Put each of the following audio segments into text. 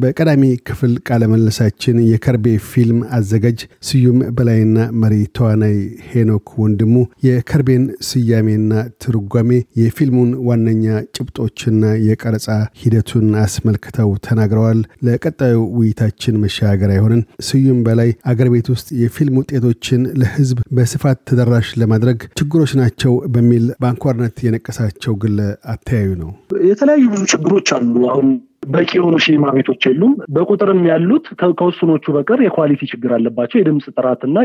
በቀዳሚ ክፍል ቃለ ምልልሳችን የከርቤ ፊልም አዘጋጅ ስዩም በላይና መሪ ተዋናይ ሄኖክ ወንድሙ የከርቤን ስያሜና ትርጓሜ የፊልሙን ዋነኛ ጭብጦችና የቀረጻ ሂደቱን አስመልክተው ተናግረዋል። ለቀጣዩ ውይይታችን መሻገሪያ የሆንን ስዩም በላይ አገር ቤት ውስጥ የፊልም ውጤቶችን ለሕዝብ በስፋት ተደራሽ ለማድረግ ችግሮች ናቸው በሚል በአንኳርነት የነቀሳቸው ግለ አተያዩ ነው። የተለያዩ ብዙ ችግሮች አሉ። አሁን በቂ የሆኑ ሲኒማ ቤቶች የሉም። በቁጥርም ያሉት ከውስኖቹ በቀር የኳሊቲ ችግር አለባቸው። የድምፅ ጥራትና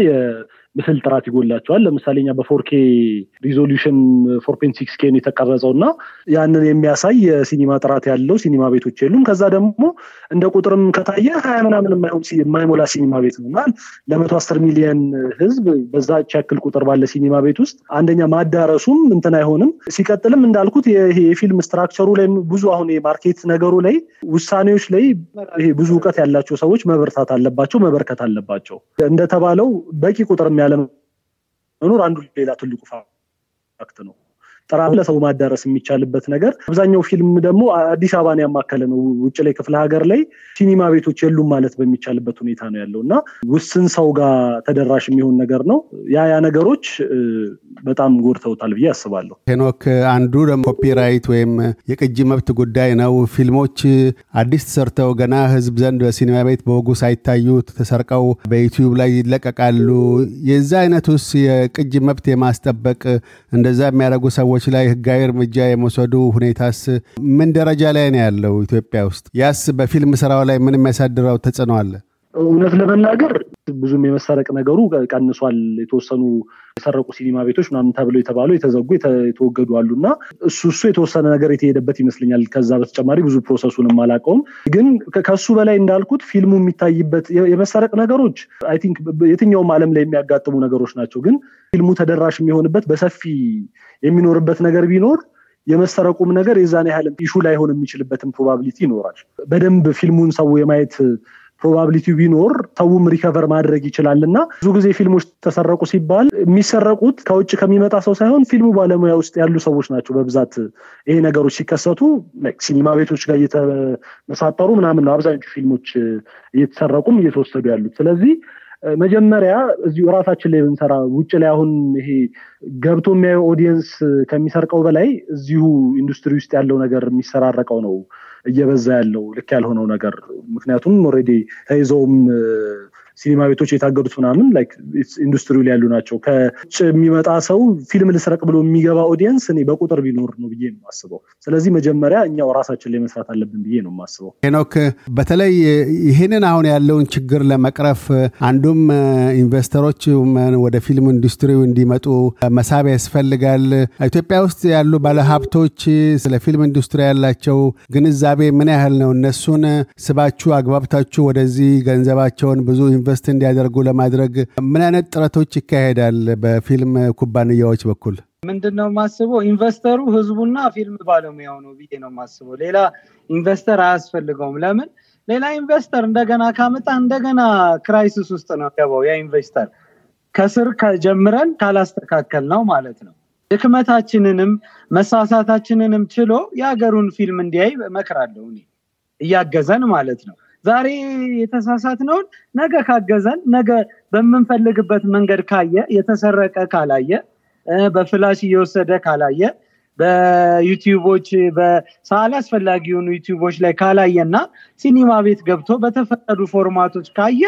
የምስል ጥራት ይጎላቸዋል። ለምሳሌ እኛ በፎርኬ resolution four K ን የተቀረጸው እና ያንን የሚያሳይ የሲኒማ ጥራት ያለው ሲኒማ ቤቶች የሉም። ከዛ ደግሞ እንደ ቁጥርም ከታየ ሀያ ምናምን የማይሞላ ሲኒማ ቤት ነው ለመቶ አስር ሚሊየን ህዝብ በዛች ያክል ቁጥር ባለ ሲኒማ ቤት ውስጥ አንደኛ ማዳረሱም እንትን አይሆንም። ሲቀጥልም እንዳልኩት የፊልም structure ኡ ላይ ብዙ አሁን የ market ነገሩ ላይ ውሳኔዎች ላይ ይሄ ብዙ እውቀት ያላቸው ሰዎች መበርታት አለባቸው፣ መበርከት አለባቸው። እንደተባለው በቂ ቁጥርም ያለ መኖር አንዱ ሌላ ትልቁ fact ነው። ጥራት ለሰው ማዳረስ የሚቻልበት ነገር አብዛኛው ፊልም ደግሞ አዲስ አበባን ያማከለ ነው። ውጭ ላይ ክፍለ ሀገር ላይ ሲኒማ ቤቶች የሉም ማለት በሚቻልበት ሁኔታ ነው ያለው እና ውስን ሰው ጋር ተደራሽ የሚሆን ነገር ነው። ያ ያ ነገሮች በጣም ጎድተውታል ብዬ አስባለሁ። ሄኖክ፣ አንዱ ደግሞ copyright ወይም የቅጂ መብት ጉዳይ ነው። ፊልሞች አዲስ ተሰርተው ገና ህዝብ ዘንድ በሲኒማ ቤት በወጉ ሳይታዩ ተሰርቀው በዩቲዩብ ላይ ይለቀቃሉ። የዛ አይነቱስ የቅጂ መብት የማስጠበቅ እንደዛ የሚያደርጉ ሰዎች ላይ ህጋዊ እርምጃ የመውሰዱ ሁኔታስ ምን ደረጃ ላይ ነው ያለው ኢትዮጵያ ውስጥ? ያስ በፊልም ስራው ላይ ምን የሚያሳድረው ተጽዕኖ አለ? እውነት ለመናገር ብዙም የመሰረቅ ነገሩ ቀንሷል። የተወሰኑ የሰረቁ ሲኒማ ቤቶች ምናምን ተብለው የተባሉ የተዘጉ የተወገዱ አሉ እና እሱ እሱ የተወሰነ ነገር የተሄደበት ይመስለኛል። ከዛ በተጨማሪ ብዙ process ኡንም አላውቀውም። ግን ከሱ በላይ እንዳልኩት ፊልሙ የሚታይበት የመሰረቅ ነገሮች I think የትኛውም ዓለም ላይ የሚያጋጥሙ ነገሮች ናቸው። ግን ፊልሙ ተደራሽ የሚሆንበት በሰፊ የሚኖርበት ነገር ቢኖር የመሰረቁም ነገር የዛን ያህል issue ላይሆን የሚችልበትም probability ይኖራል። በደንብ ፊልሙን ሰው የማየት probability ቢኖር ሰውም recover ማድረግ ይችላል እና ብዙ ጊዜ ፊልሞች ተሰረቁ ሲባል የሚሰረቁት ከውጭ ከሚመጣ ሰው ሳይሆን ፊልሙ ባለሙያ ውስጥ ያሉ ሰዎች ናቸው። በብዛት ይሄ ነገሮች ሲከሰቱ ሲኒማ ቤቶች ጋር እየተመሳጠሩ ምናምን ነው አብዛኞቹ ፊልሞች እየተሰረቁም እየተወሰዱ ያሉት። ስለዚህ መጀመሪያ እዚሁ እራሳችን ላይ ብንሰራ ውጭ ላይ አሁን ይሄ ገብቶ የሚያየው audience ከሚሰርቀው በላይ እዚሁ ኢንዱስትሪ ውስጥ ያለው ነገር የሚሰራረቀው ነው እየበዛ ያለው ልክ ያልሆነው ነገር። ምክንያቱም already ተይዘውም ሲኒማ ቤቶች የታገዱት ምናምን ኢንዱስትሪ ላይ ያሉ ናቸው። ከውጭ የሚመጣ ሰው ፊልም ልስረቅ ብሎ የሚገባ audience እኔ በቁጥር ቢኖር ነው ብዬ የማስበው። ስለዚህ መጀመሪያ እኛው ራሳችን ላይ መስራት አለብን ብዬ ነው የማስበው። ሄኖክ፣ በተለይ ይህንን አሁን ያለውን ችግር ለመቅረፍ አንዱም investor ኦች ወደ ፊልም ኢንዱስትሪው እንዲመጡ መሳብ ያስፈልጋል። ኢትዮጵያ ውስጥ ያሉ ባለሀብቶች ስለ ፊልም ኢንዱስትሪ ያላቸው ግንዛቤ ምን ያህል ነው? እነሱን ስባችሁ አግባብታችሁ ወደዚህ ገንዘባቸውን ብዙ invest እንዲያደርጉ ለማድረግ ምን አይነት ጥረቶች ይካሄዳል? በፊልም ኩባንያዎች በኩል ምንድን ነው የማስበው፣ investor ኡ ህዝቡና ፊልም ባለሙያው ነው ብዬ ነው የማስበው። ሌላ investor አያስፈልገውም። ለምን ሌላ investor እንደገና ካመጣ እንደገና crisis ውስጥ ነው ገባው። ያ investor ከስር ከጀምረን ካላስተካከል ነው ማለት ነው። ድክመታችንንም መሳሳታችንንም ችሎ የሀገሩን ፊልም እንዲያይ እመክራለሁ እኔ እያገዘን ማለት ነው። ዛሬ የተሳሳትነውን ነገ ካገዘን ነገ በምንፈልግበት መንገድ ካየ የተሰረቀ ካላየ በ flash እየወሰደ ካላየ በዩቲዩቦች አላስፈላጊ የሆኑ ዩቲዩቦች ላይ ካላየና ሲኒማ ቤት ገብቶ በተፈቀዱ format ኦች ካየ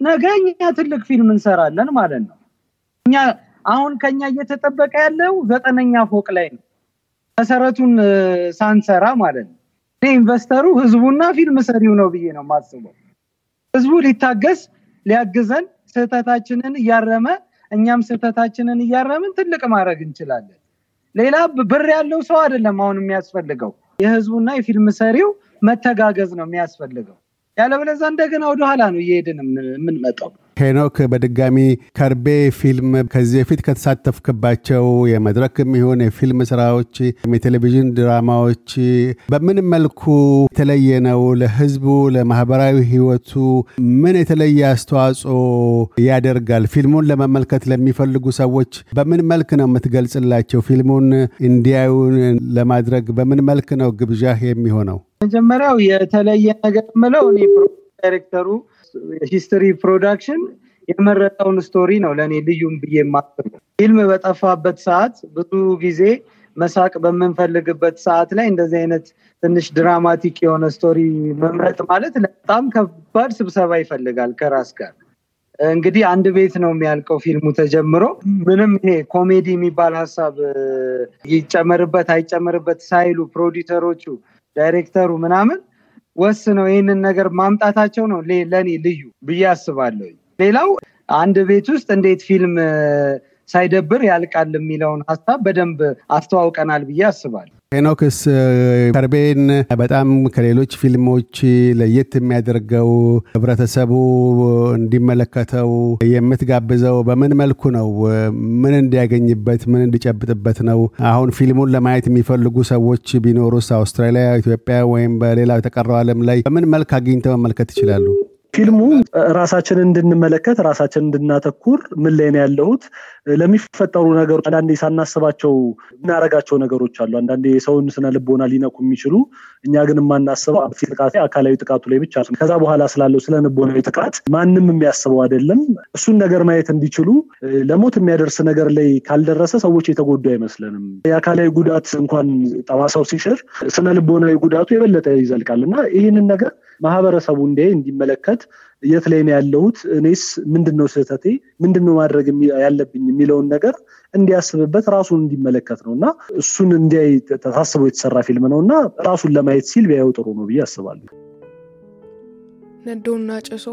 ነገ እኛ ትልቅ ፊልም እንሰራለን ማለት ነው። እኛ አሁን ከኛ እየተጠበቀ ያለው ዘጠነኛ ፎቅ ላይ ነው፣ መሰረቱን ሳንሰራ ማለት ነው። ኢንቨስተሩ ህዝቡና ፊልም ሰሪው ነው ብዬ ነው የማስበው። ህዝቡ ሊታገስ ሊያግዘን ስህተታችንን እያረመ እኛም ስህተታችንን እያረምን ትልቅ ማድረግ እንችላለን። ሌላ ብር ያለው ሰው አይደለም አሁን የሚያስፈልገው የህዝቡና የፊልም ሰሪው መተጋገዝ ነው የሚያስፈልገው። ያለበለዛ እንደገና ወደኋላ ነው እየሄድን የምንመጣው። ሄኖክ በድጋሚ ከርቤ ፊልም ከዚህ በፊት ከተሳተፍክባቸው የመድረክም ይሁን የፊልም ስራዎች፣ የቴሌቪዥን ድራማዎች በምን መልኩ የተለየ ነው? ለህዝቡ ለማህበራዊ ህይወቱ ምን የተለየ አስተዋጽኦ ያደርጋል? ፊልሙን ለመመልከት ለሚፈልጉ ሰዎች በምን መልክ ነው የምትገልጽላቸው? ፊልሙን እንዲያዩን ለማድረግ በምን መልክ ነው ግብዣህ የሚሆነው? መጀመሪያው የተለየ ነገር የምለው እኔ ዳይሬክተሩ ሂስትሪ ፕሮዳክሽን የመረጠውን story ነው ለእኔ ልዩም ብዬ የማስበው። ፊልም በጠፋበት ሰዓት ብዙ ጊዜ መሳቅ በምንፈልግበት ሰዓት ላይ እንደዚህ አይነት ትንሽ dramatic የሆነ story መምረጥ ማለት በጣም ከባድ ስብሰባ ይፈልጋል ከራስ ጋር። እንግዲህ አንድ ቤት ነው የሚያልቀው ፊልሙ ተጀምሮ ምንም ይሄ ኮሜዲ የሚባል ሀሳብ ይጨመርበት አይጨመርበት ሳይሉ ፕሮዲውሰሮቹ፣ ዳይሬክተሩ ምናምን ወስነው ይህንን ነገር ማምጣታቸው ነው ለእኔ ልዩ ብዬ አስባለሁ። ሌላው አንድ ቤት ውስጥ እንዴት ፊልም ሳይደብር ያልቃል የሚለውን ሀሳብ በደንብ አስተዋውቀናል ብዬ አስባለሁ። ሄኖክስ ከርቤን በጣም ከሌሎች ፊልሞች ለየት የሚያደርገው ህብረተሰቡ እንዲመለከተው የምትጋብዘው በምን መልኩ ነው? ምን እንዲያገኝበት፣ ምን እንዲጨብጥበት ነው? አሁን ፊልሙን ለማየት የሚፈልጉ ሰዎች ቢኖሩስ አውስትራሊያ፣ ኢትዮጵያ ወይም በሌላው የተቀረው ዓለም ላይ በምን መልክ አግኝተው መመልከት ይችላሉ? ፊልሙ ራሳችንን እንድንመለከት ራሳችንን እንድናተኩር ምን ላይ ነው ያለሁት ለሚፈጠሩ ነገሮች አንዳንዴ ሳናስባቸው የምናረጋቸው ነገሮች አሉ። አንዳንዴ የሰውን ስነ ልቦና ሊነኩ የሚችሉ እኛ ግን የማናስበው ጥቃት አካላዊ ጥቃቱ ላይ ብቻ ከዛ በኋላ ስላለው ስለ ልቦናዊ ጥቃት ማንም የሚያስበው አይደለም። እሱን ነገር ማየት እንዲችሉ ለሞት የሚያደርስ ነገር ላይ ካልደረሰ ሰዎች የተጎዱ አይመስለንም። የአካላዊ ጉዳት እንኳን ጠባሳው ሲሽር ስነ ልቦናዊ ጉዳቱ የበለጠ ይዘልቃል እና ይህንን ነገር ማህበረሰቡ እንዲያይ እንዲመለከት የት ላይ ነው ያለሁት፣ እኔስ ምንድን ነው ስህተቴ፣ ምንድን ነው ማድረግ ያለብኝ የሚለውን ነገር እንዲያስብበት ራሱን እንዲመለከት ነው እና እሱን እንዲያይ ታስቦ የተሰራ ፊልም ነው እና ራሱን ለማየት ሲል ቢያየው ጥሩ ነው ብዬ አስባለሁ። ነዶና ጭሶ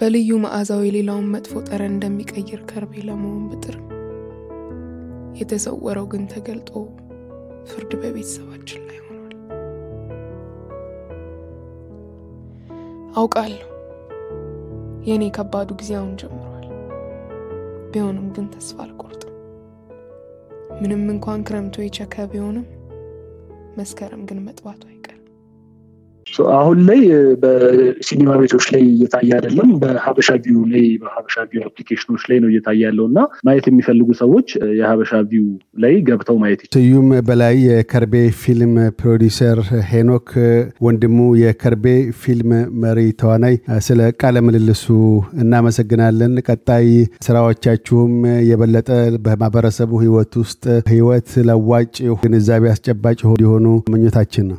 በልዩ መዓዛው የሌላውን መጥፎ ጠረን እንደሚቀይር ከርቤ ለመሆን ብጥር የተሰወረው ግን ተገልጦ ፍርድ በቤተሰባችን ላይ አውቃለሁ የእኔ ከባዱ ጊዜ አሁን ጀምሯል። ቢሆንም ግን ተስፋ አልቆርጥም። ምንም እንኳን ክረምቱ የቸከ ቢሆንም መስከረም ግን አይቀርም። አሁን ላይ በሲኒማ ቤቶች ላይ እየታየ አይደለም። በሀበሻ ቪው ላይ በሀበሻ ቪው application ኦች ላይ ነው እየታየ ያለው እና ማየት የሚፈልጉ ሰዎች የሀበሻ ቪው ላይ ገብተው ማየት ስዩም በላይ የከርቤ ፊልም ፕሮዲሰር፣ ሄኖክ ወንድሙ የከርቤ ፊልም መሪ ተዋናይ፣ ስለ ቃለ ምልልሱ እናመሰግናለን። ቀጣይ ስራዎቻችሁም የበለጠ በማህበረሰቡ ህይወት ውስጥ ህይወት ለዋጭ ግንዛቤ አስጨባጭ እንዲሆኑ ምኞታችን ነው።